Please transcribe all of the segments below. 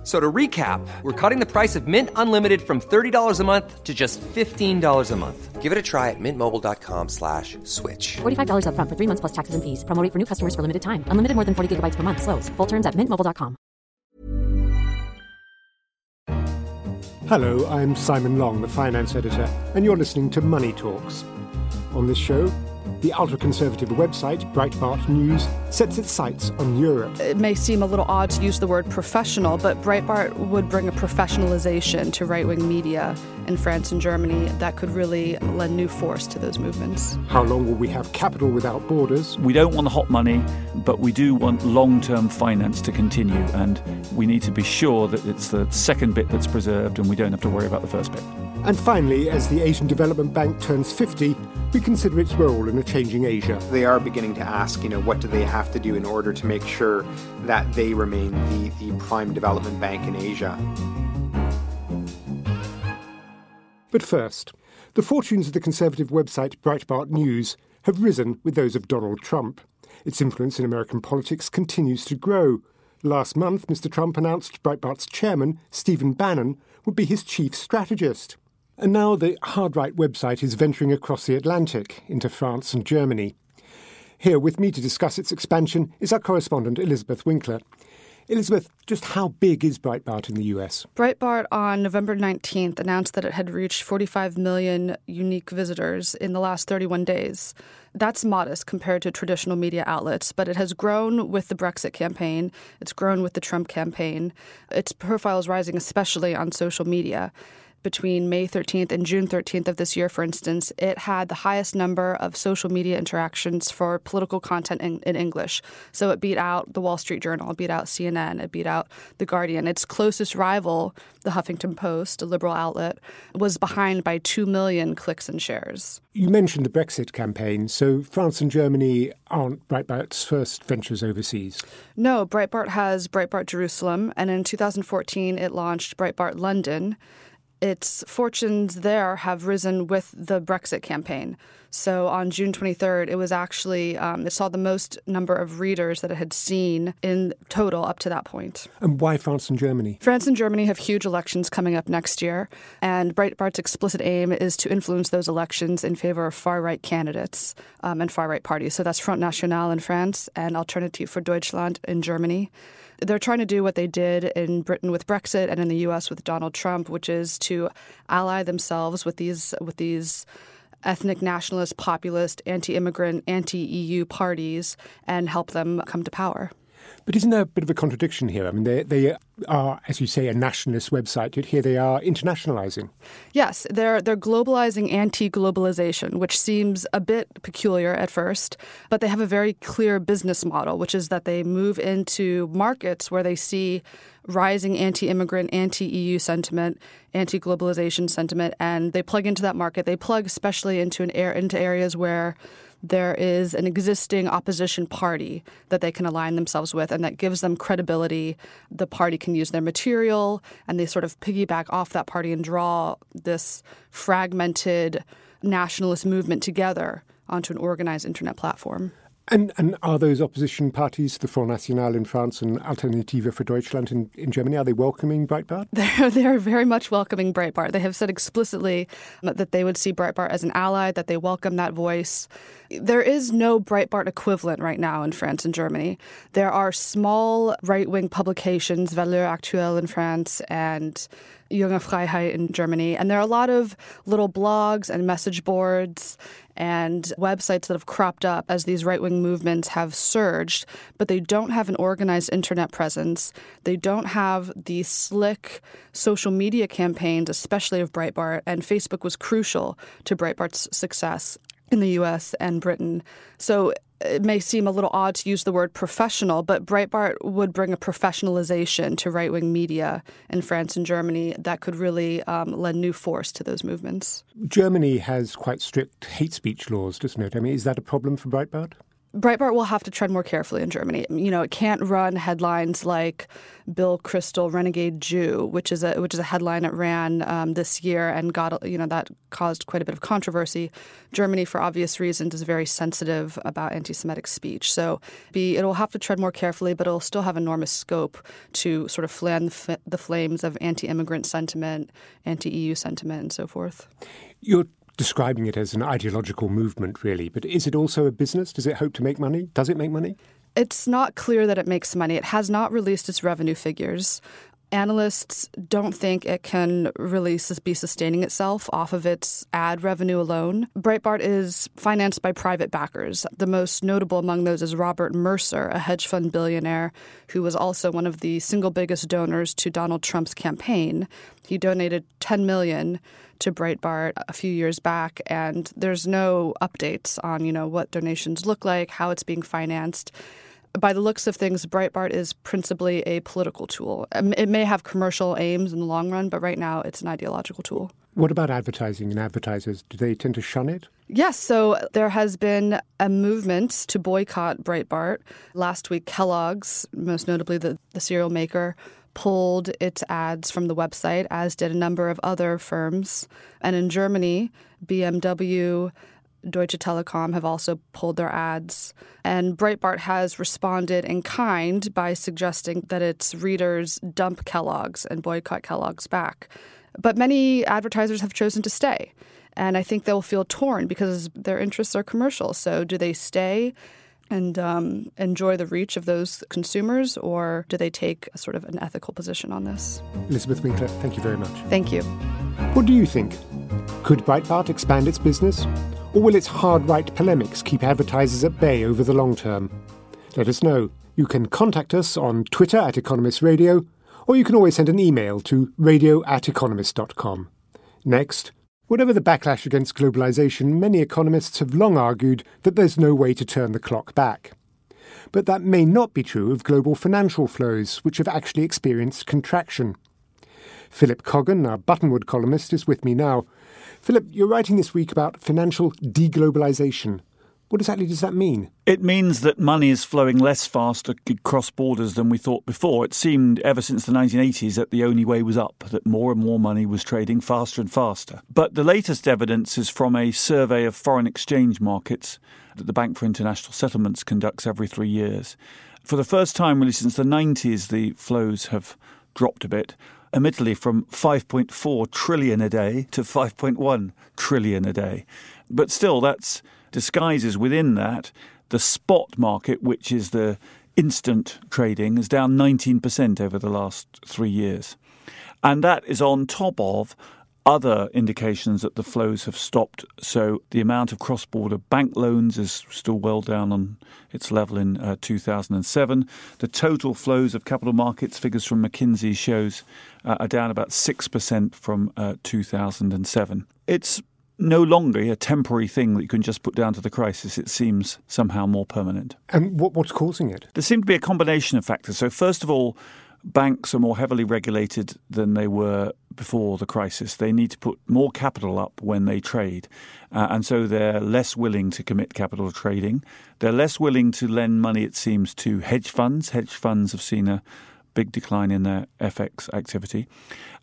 F- So to recap, we're cutting the price of Mint Unlimited from $30 a month to just $15 a month. Give it a try at mintmobile.com slash switch. $45 upfront for three months plus taxes and fees. Promo rate for new customers for limited time. Unlimited more than 40 gigabytes per month. Slows. Full terms at mintmobile.com. Hello, I'm Simon Long, the finance editor, and you're listening to Money Talks. On this show, the ultra conservative website Breitbart News sets its sights on Europe. It may seem a little odd to use the word professional, but Breitbart would bring a professionalization to right wing media in France and Germany that could really lend new force to those movements. How long will we have capital without borders? We don't want the hot money, but we do want long term finance to continue, and we need to be sure that it's the second bit that's preserved and we don't have to worry about the first bit. And finally, as the Asian Development Bank turns 50, we consider its role in a changing Asia. They are beginning to ask, you know, what do they have to do in order to make sure that they remain the, the prime development bank in Asia. But first, the fortunes of the conservative website Breitbart News have risen with those of Donald Trump. Its influence in American politics continues to grow. Last month, Mr. Trump announced Breitbart's chairman, Stephen Bannon, would be his chief strategist. And now the hard right website is venturing across the Atlantic into France and Germany. Here with me to discuss its expansion is our correspondent, Elizabeth Winkler. Elizabeth, just how big is Breitbart in the US? Breitbart on November 19th announced that it had reached 45 million unique visitors in the last 31 days. That's modest compared to traditional media outlets, but it has grown with the Brexit campaign. It's grown with the Trump campaign. Its profile is rising, especially on social media between May 13th and June 13th of this year, for instance, it had the highest number of social media interactions for political content in, in, English. So it beat out the Wall Street Journal, it beat out CNN, it beat out The Guardian. Its closest rival, the Huffington Post, a liberal outlet, was behind by 2 million clicks and shares. You mentioned the Brexit campaign. So France and Germany aren't Breitbart's first ventures overseas? No, Breitbart has Breitbart Jerusalem, and in 2014 it launched Breitbart London its fortunes there have risen with the Brexit campaign. So on June 23rd, it was actually, um, it saw the most number of readers that it had seen in total up to that point. And why France and Germany? France and Germany have huge elections coming up next year, and Breitbart's explicit aim is to influence those elections in favor of far right candidates um, and far right parties. So that's Front National in France and Alternative for Deutschland in Germany they're trying to do what they did in Britain with Brexit and in the U.S. with Donald Trump, which is to ally themselves with these with these ethnic nationalist, populist, anti-immigrant, anti-EU parties and help them come to power. But isn't there a bit of a contradiction here? I mean, they, they are, as you say, a nationalist website, yet here they are internationalizing. Yes, they're, they're globalizing anti globalization, which seems a bit peculiar at first, but they have a very clear business model, which is that they move into markets where they see rising anti immigrant, anti EU sentiment, anti globalization sentiment, and they plug into that market. They plug especially into, an air, into areas where there is an existing opposition party that they can align themselves with and that gives them credibility. The party can use their material and they sort of piggyback off that party and draw this fragmented nationalist movement together onto an organized internet platform. And, and are those opposition parties, the Front National in France and Alternative for Deutschland in, in Germany, are they welcoming Breitbart? They're, they're very much welcoming Breitbart. They have said explicitly that they would see Breitbart as an ally, that they welcome that voice. There is no Breitbart equivalent right now in France and Germany. There are small right wing publications, Valeur Actuelle in France and Junge Freiheit in Germany. And there are a lot of little blogs and message boards and websites that have cropped up as these right wing movements have surged, but they don't have an organized internet presence. They don't have the slick social media campaigns, especially of Breitbart. And Facebook was crucial to Breitbart's success in the US and Britain. So it may seem a little odd to use the word professional, but Breitbart would bring a professionalization to right wing media in France and Germany that could really um, lend new force to those movements. Germany has quite strict hate speech laws, doesn't it? I mean, is that a problem for Breitbart? Breitbart will have to tread more carefully in Germany. You know, it can't run headlines like "Bill Kristol, renegade Jew," which is a which is a headline it ran um, this year and got you know that caused quite a bit of controversy. Germany, for obvious reasons, is very sensitive about anti-Semitic speech, so be it'll have to tread more carefully, but it'll still have enormous scope to sort of fan the, the flames of anti-immigrant sentiment, anti-EU sentiment, and so forth. You're describing it as an ideological movement, really, but is it also a business? Does it hope to make money? Does it make money? It's not clear that it makes money. It has not released its revenue figures. Analysts don't think it can really be sustaining itself off of its ad revenue alone. Breitbart is financed by private backers. The most notable among those is Robert Mercer, a hedge fund billionaire who was also one of the single biggest donors to Donald Trump's campaign. He donated 10 million to Breitbart a few years back, and there's no updates on you know what donations look like, how it's being financed. By the looks of things, Breitbart is principally a political tool. Um, it may have commercial aims in the long run, but right now it's an ideological tool. What about advertising and advertisers? Do they tend to shun it? Yes, so there has been a movement to boycott Breitbart. Last week, Kellogg's, most notably the, the cereal maker, pulled its ads from the website, as did a number of other firms. And in Germany, BMW, Deutsche Telekom have also pulled their ads. And Breitbart has responded in kind by suggesting that its readers dump Kellogg's and boycott Kellogg's back. But many advertisers have chosen to stay. And I think they'll feel torn because their interests are commercial. So do they stay and um, enjoy the reach of those consumers, or do they take a sort of an ethical position on this? Elizabeth Winkler, thank you very much. Thank you. What do you think? Could Breitbart expand its business? Or will its hard right polemics keep advertisers at bay over the long term? Let us know. You can contact us on Twitter at Economist Radio, or you can always send an email to radio at economist.com. Next, Whatever the backlash against globalization, many economists have long argued that there's no way to turn the clock back. But that may not be true of global financial flows, which have actually experienced contraction. Philip Coggan, our Buttonwood columnist, is with me now. Philip, you're writing this week about financial deglobalization. What exactly does that mean? It means that money is flowing less fast across borders than we thought before. It seemed ever since the 1980s that the only way was up, that more and more money was trading faster and faster. But the latest evidence is from a survey of foreign exchange markets that the Bank for International Settlements conducts every three years. For the first time, really since the 90s, the flows have dropped a bit admittedly from 5.4 trillion a day to 5.1 trillion a day. But still, that's disguises within that the spot market, which is the instant trading, is down 19% over the last three years. And that is on top of other indications that the flows have stopped. So the amount of cross border bank loans is still well down on its level in uh, 2007. The total flows of capital markets figures from McKinsey shows uh, are down about 6% from uh, 2007. It's no longer a temporary thing that you can just put down to the crisis. It seems somehow more permanent. And what, what's causing it? There seem to be a combination of factors. So, first of all, banks are more heavily regulated than they were before the crisis. They need to put more capital up when they trade. Uh, and so they're less willing to commit capital to trading. They're less willing to lend money, it seems, to hedge funds. Hedge funds have seen a big decline in their FX activity.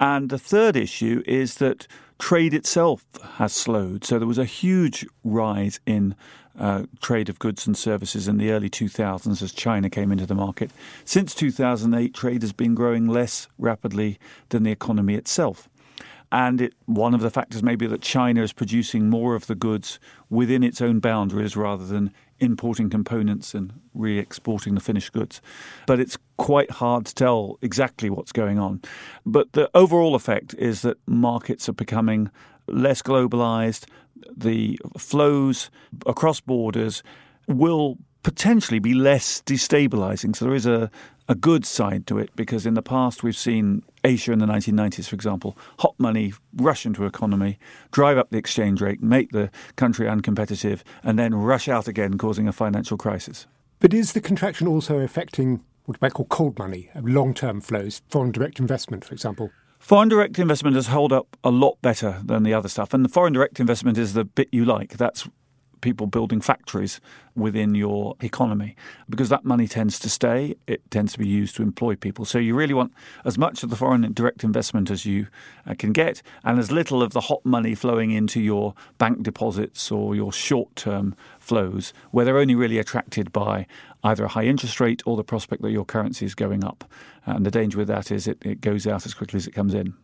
And the third issue is that trade itself has slowed. So there was a huge rise in uh, trade of goods and services in the early 2000s as China came into the market. Since 2008, trade has been growing less rapidly than the economy itself. And it, one of the factors may be that China is producing more of the goods within its own boundaries rather than importing components and re exporting the finished goods. But it's quite hard to tell exactly what's going on. But the overall effect is that markets are becoming less globalized. The flows across borders will potentially be less destabilizing. So there is a, a good side to it because in the past we've seen Asia in the 1990s, for example, hot money rush into economy, drive up the exchange rate, make the country uncompetitive, and then rush out again, causing a financial crisis. But is the contraction also affecting what you might call cold money, uh, long term flows, foreign direct investment, for example? Foreign direct investment has held up a lot better than the other stuff. And the foreign direct investment is the bit you like. That's people building factories within your economy because that money tends to stay. It tends to be used to employ people. So you really want as much of the foreign direct investment as you uh, can get and as little of the hot money flowing into your bank deposits or your short term flows where they're only really attracted by either a high interest rate or the prospect that your currency is going up. And the danger with that is it, it goes out as quickly as it comes in.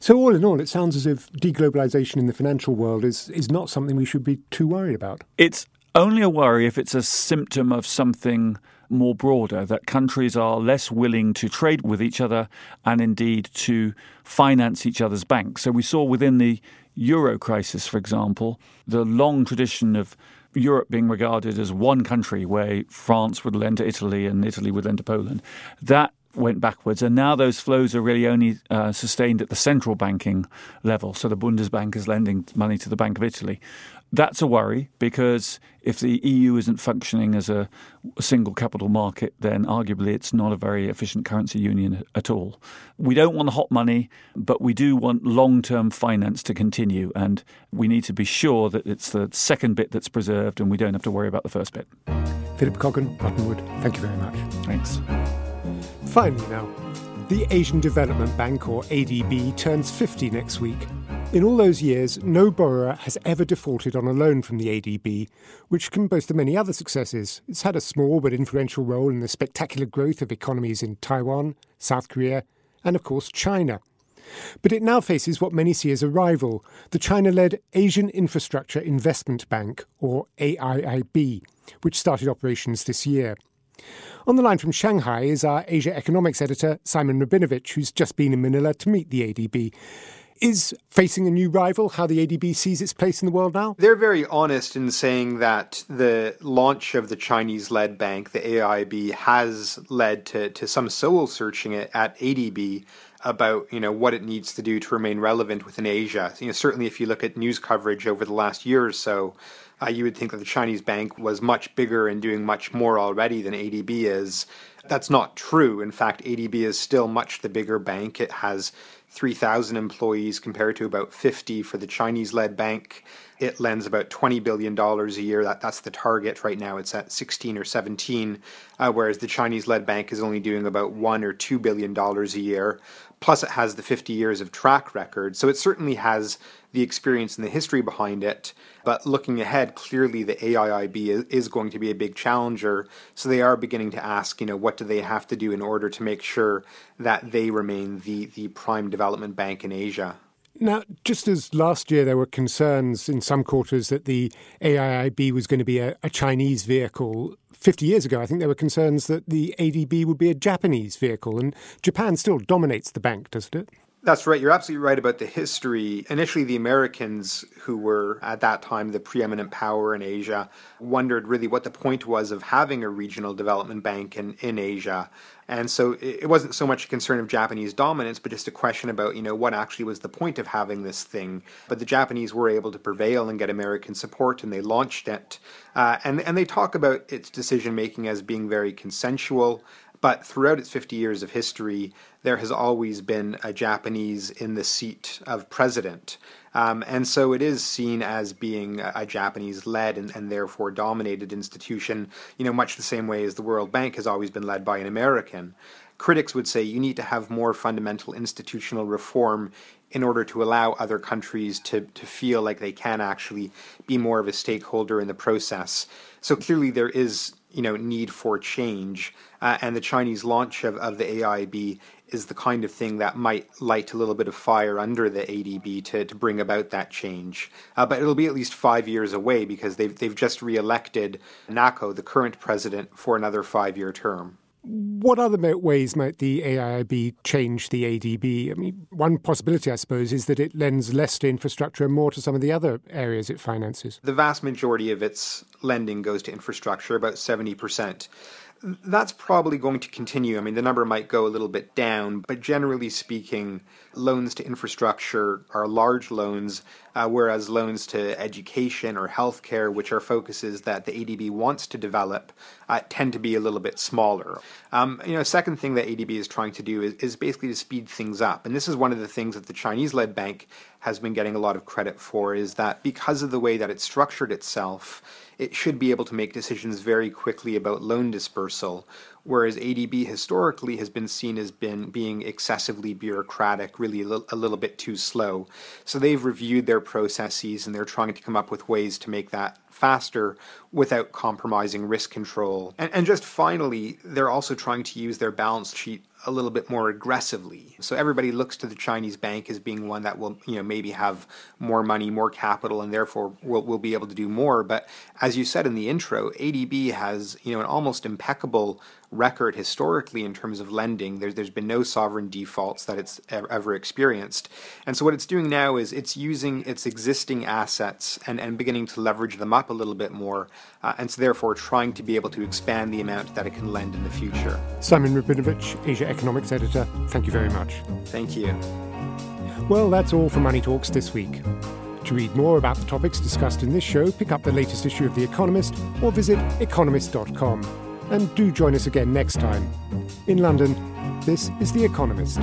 So, all in all, it sounds as if deglobalization in the financial world is, is not something we should be too worried about. It's only a worry if it's a symptom of something more broader that countries are less willing to trade with each other and indeed to finance each other's banks. So we saw within the euro crisis, for example, the long tradition of Europe being regarded as one country where France would lend to Italy and Italy would lend to Poland. That went backwards, and now those flows are really only uh, sustained at the central banking level. So the Bundesbank is lending money to the Bank of Italy. That's a worry because if the EU isn't functioning as a, a single capital market, then arguably it's not a very efficient currency union at all. We don't want the hot money, but we do want long term finance to continue, and we need to be sure that it's the second bit that's preserved and we don't have to worry about the first bit. Philip Coggan, Buttonwood, thank you very much. Thanks. Finally, now, the Asian Development Bank, or ADB, turns 50 next week. In all those years, no borrower has ever defaulted on a loan from the ADB, which can boast of many other successes. It's had a small but influential role in the spectacular growth of economies in Taiwan, South Korea, and of course China. But it now faces what many see as a rival, the China led Asian Infrastructure Investment Bank, or AIIB, which started operations this year. On the line from Shanghai is our Asia economics editor, Simon Rabinovitch, who's just been in Manila to meet the ADB. Is facing a new rival how the ADB sees its place in the world now? They're very honest in saying that the launch of the Chinese led bank, the AIIB, has led to, to some soul searching at ADB about you know what it needs to do to remain relevant within Asia. You know, certainly if you look at news coverage over the last year or so, uh, you would think that the Chinese bank was much bigger and doing much more already than ADB is. That's not true. In fact, ADB is still much the bigger bank. It has 3,000 employees compared to about 50 for the Chinese led bank. It lends about $20 billion a year. That, that's the target right now. It's at 16 or 17, uh, whereas the Chinese led bank is only doing about 1 or $2 billion a year. Plus, it has the 50 years of track record. So it certainly has the experience and the history behind it. But looking ahead, clearly the AIIB is going to be a big challenger. So they are beginning to ask, you know, what do they have to do in order to make sure that they remain the, the prime development bank in Asia? Now, just as last year there were concerns in some quarters that the AIIB was going to be a, a, Chinese vehicle, 50 years ago I think there were concerns that the ADB would be a Japanese vehicle, and Japan still dominates the bank, doesn't it? That's right. You're absolutely right about the history. Initially, the Americans, who were at that time the preeminent power in Asia, wondered really what the point was of having a regional development bank in, in Asia. And so it wasn't so much a concern of Japanese dominance, but just a question about, you know, what actually was the point of having this thing. But the Japanese were able to prevail and get American support, and they launched it. Uh, and, and they talk about its decision making as being very consensual. But throughout its 50 years of history, there has always been a Japanese in the seat of president. Um, and so it is seen as being a, Japanese led and, and, therefore dominated institution, you know, much the same way as the World Bank has always been led by an American. Critics would say you need to have more fundamental institutional reform in order to allow other countries to, to feel like they can actually be more of a stakeholder in the process. So clearly there is you know need for change, uh, and the Chinese launch of, of the AIIB is the kind of thing that might light a little bit of fire under the ADB to, to bring about that change. Uh, but it'll be at least five years away because they've, they've just re-elected Nakao, the current president, for another five-year term. What other ways might the AIIB change the ADB? I mean, one possibility, I suppose, is that it lends less to infrastructure and more to some of the other areas it finances. The vast majority of its lending goes to infrastructure, about 70% that's probably going to continue. I mean, the number might go a little bit down, but generally speaking, loans to infrastructure are large loans, uh, whereas loans to education or healthcare, which are focuses that the ADB wants to develop, uh, tend to be a little bit smaller. Um, you know, second thing that ADB is trying to do is, is basically to speed things up, and this is one of the things that the Chinese-led bank has been getting a lot of credit for is that because of the way that it structured itself, it should be able to make decisions very quickly about loan dispersal, whereas ADB historically has been seen as been being excessively bureaucratic, really a, li- a little bit too slow. So they've reviewed their processes and they're trying to come up with ways to make that faster without compromising risk control. And, and just finally, they're also trying to use their balance sheet a little bit more aggressively. So everybody looks to the Chinese bank as being one that will, you know, maybe have more money, more capital, and therefore will, will be able to do more. But as you said in the intro, ADB has, you know, an almost impeccable record historically in terms of lending. There's, there's been no sovereign defaults that it's ever experienced. And so what it's doing now is it's using its existing assets and, and beginning to leverage them up a little bit more. Uh, and so therefore trying to be able to expand the amount that it can lend in the future. Simon Rabinovitch, Asia Economics Editor, thank you very much. Thank you. Well, that's all for Money Talks this week. To read more about the topics discussed in this show, pick up the latest issue of The Economist or visit economist.com. And do join us again next time. In London, this is The Economist.